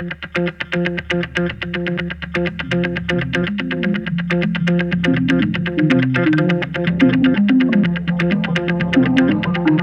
Thank you.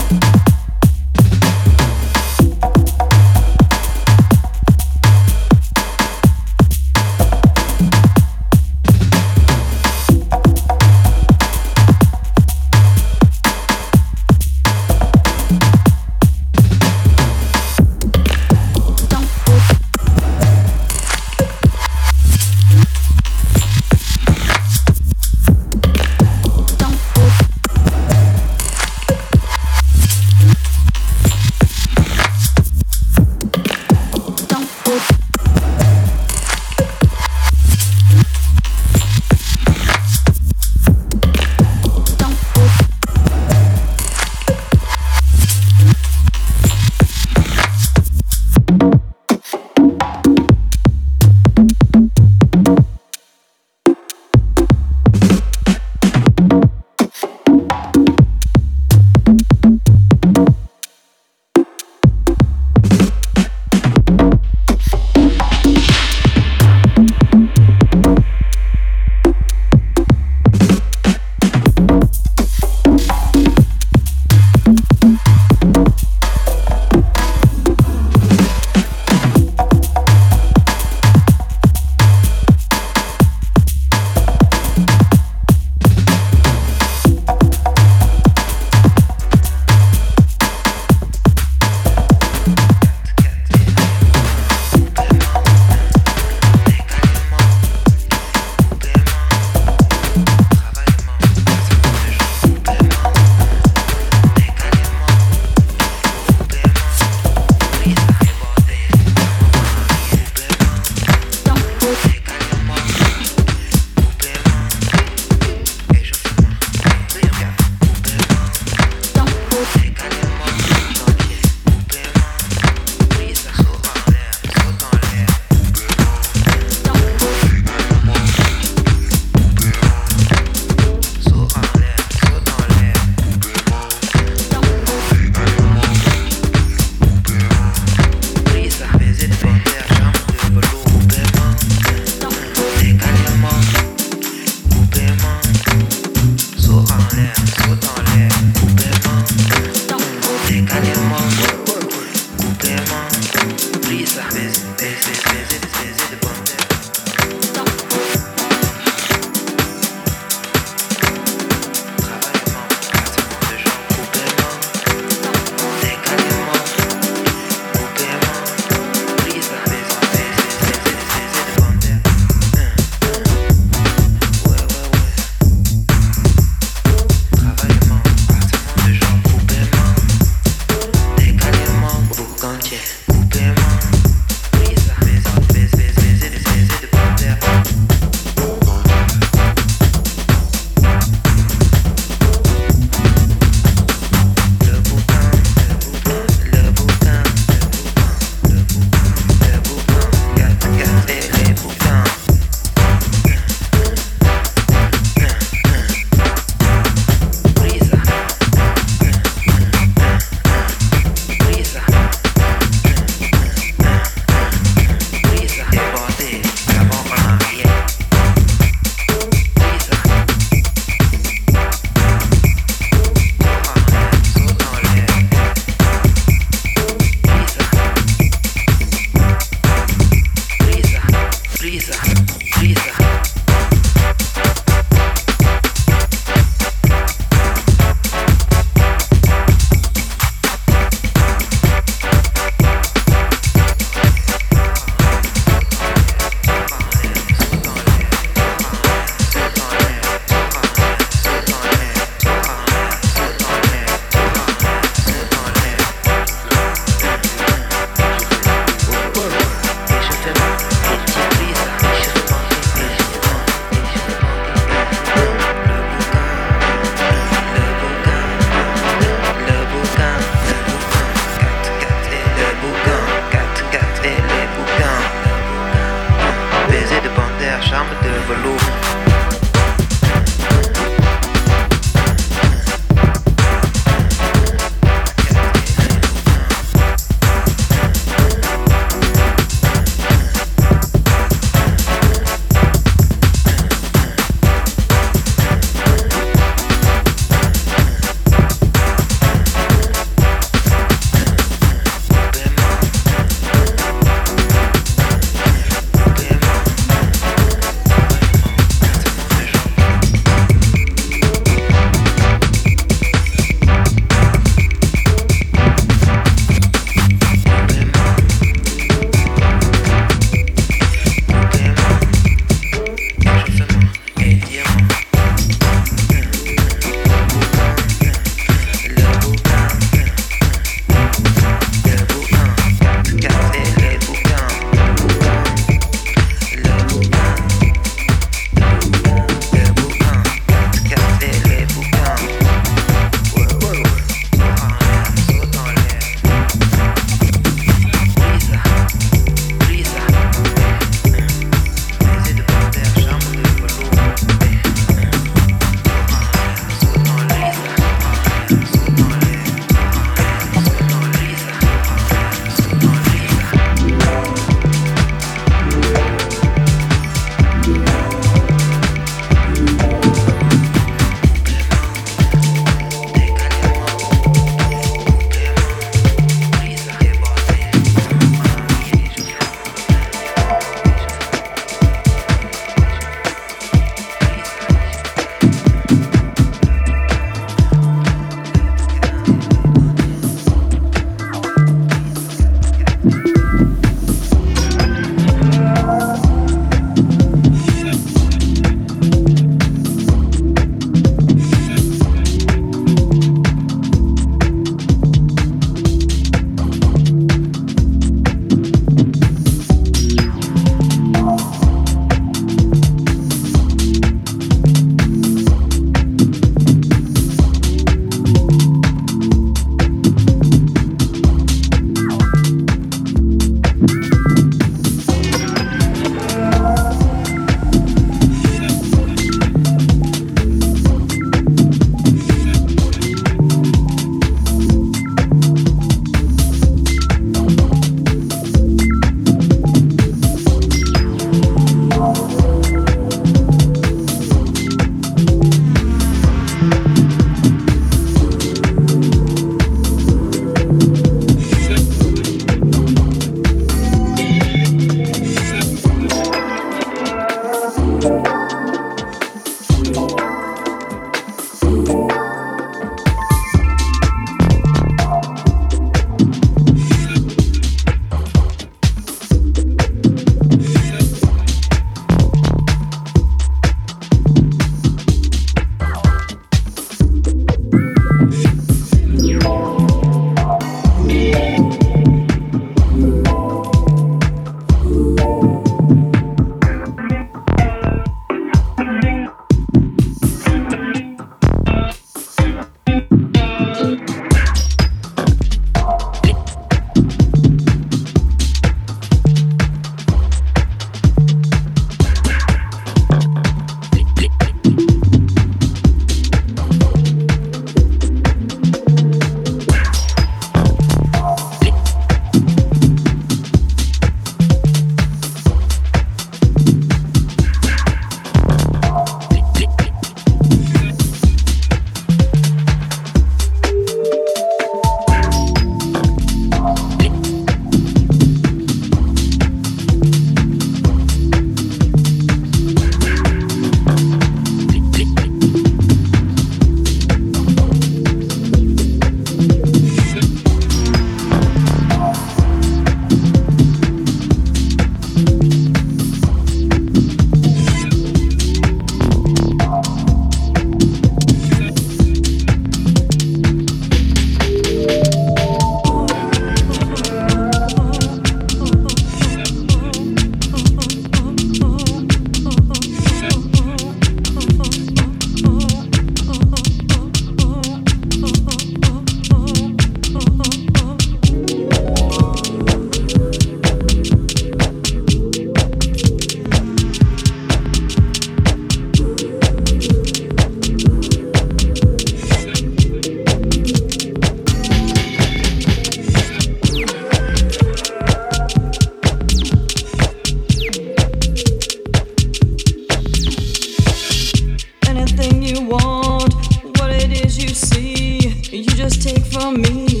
want, what it is you see, you just take from me.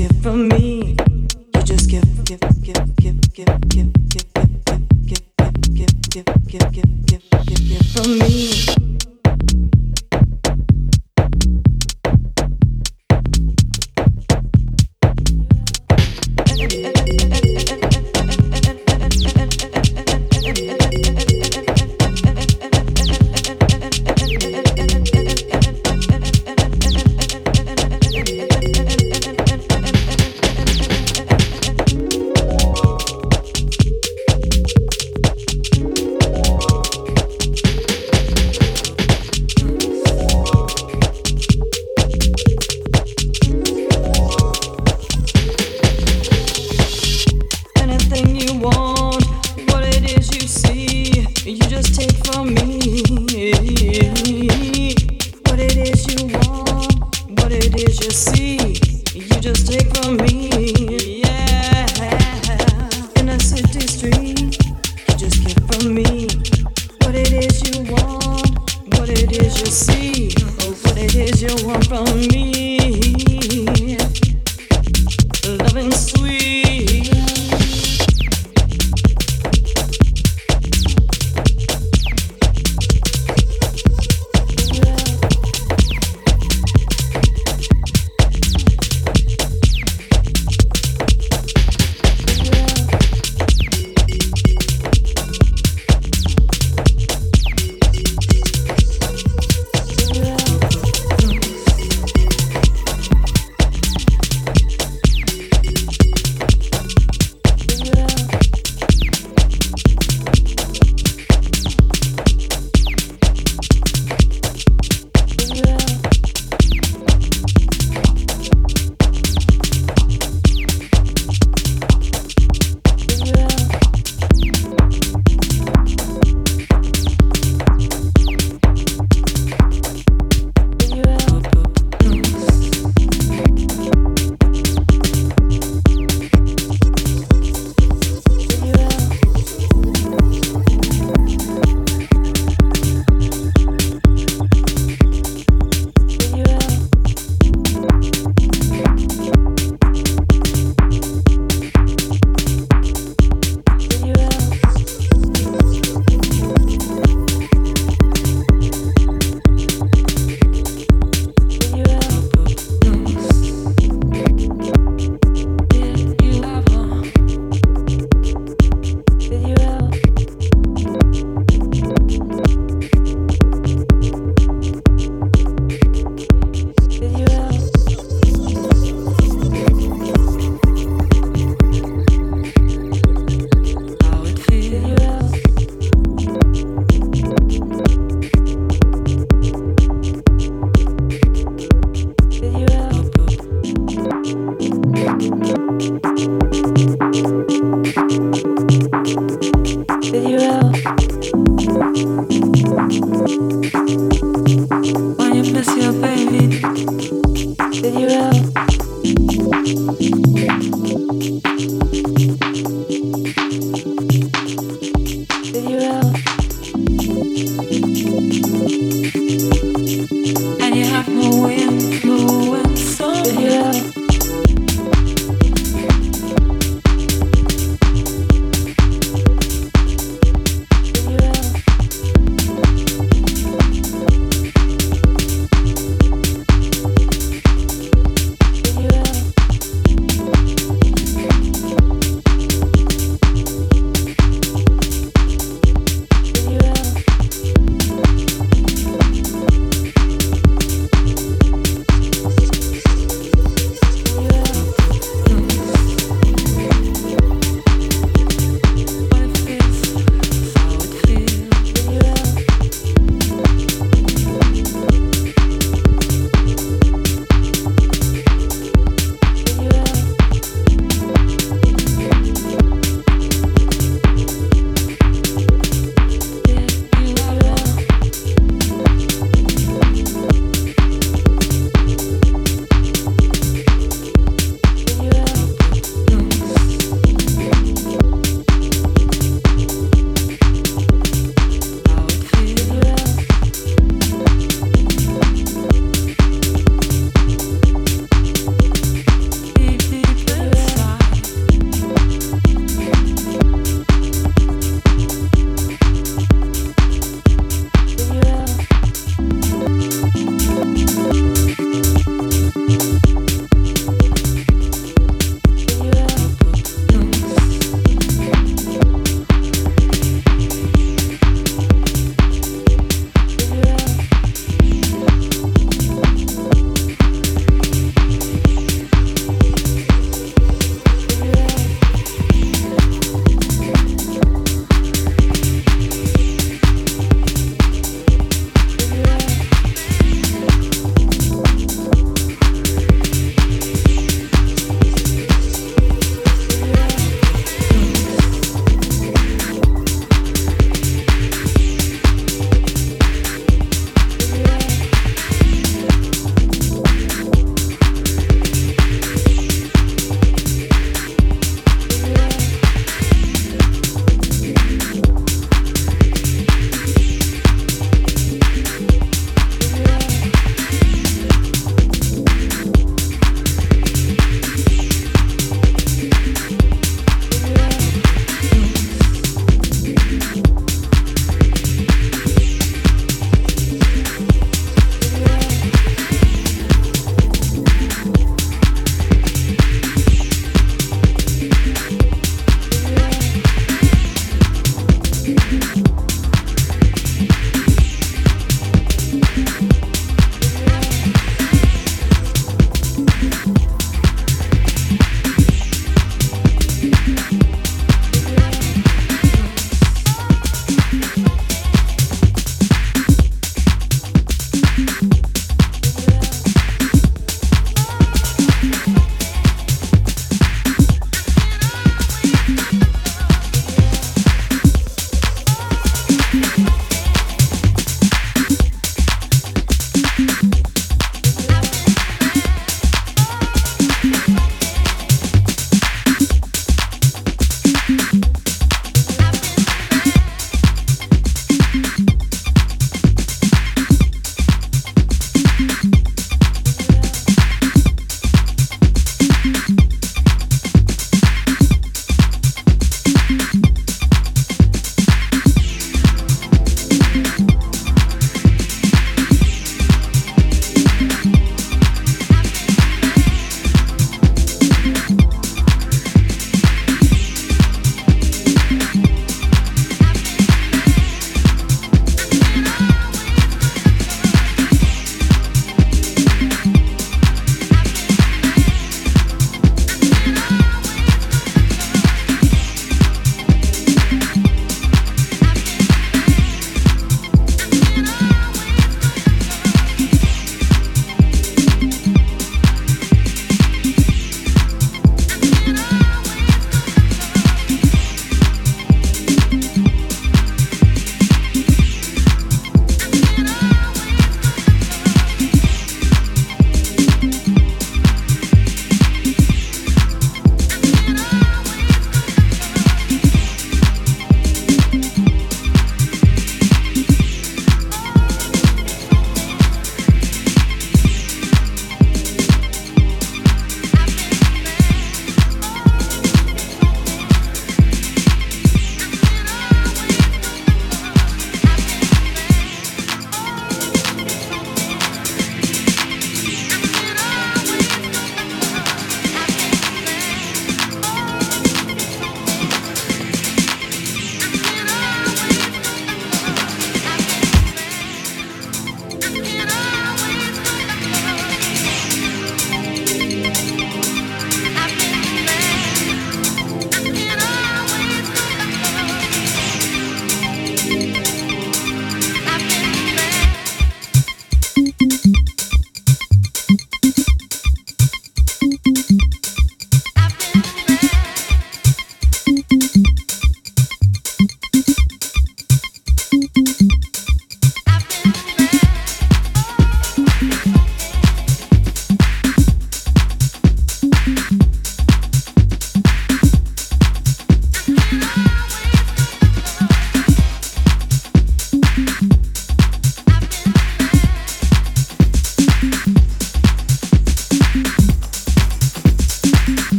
just give from me. You just give, give, give.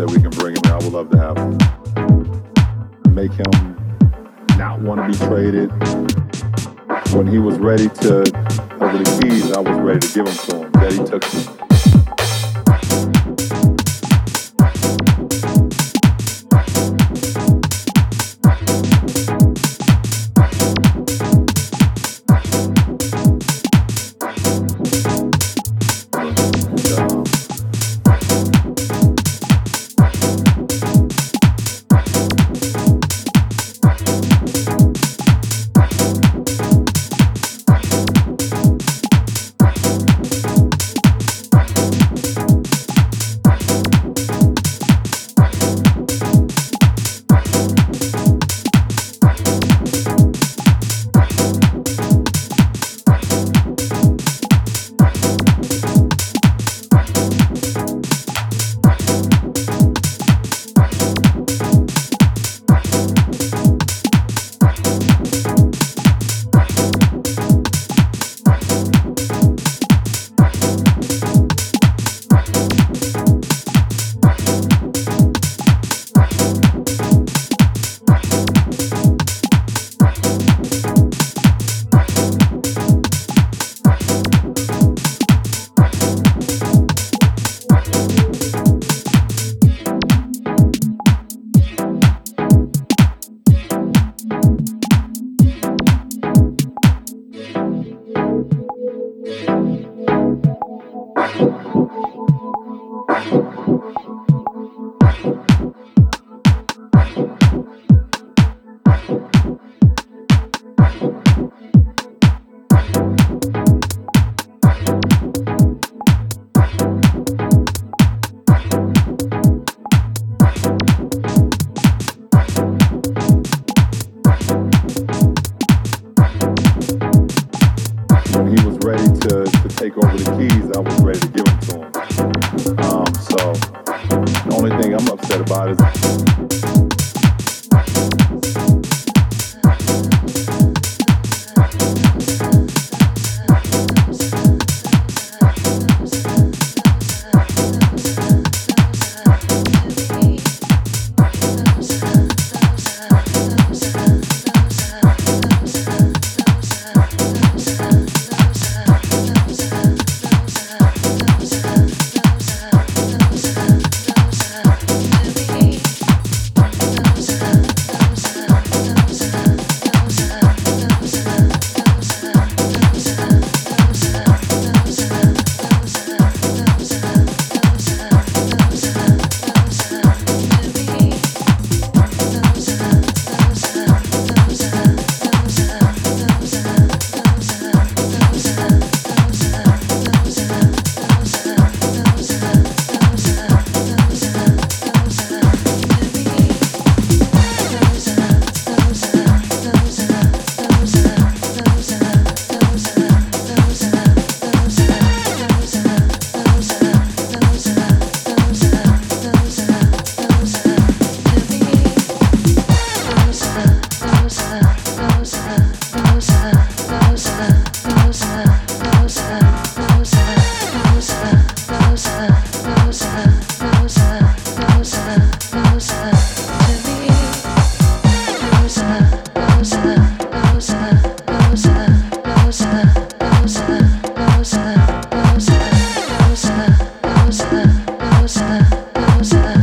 That we can bring him. I would love to have him. Make him not want to be traded. When he was ready to over the keys, I was ready to give him to him. That he took closer, closer.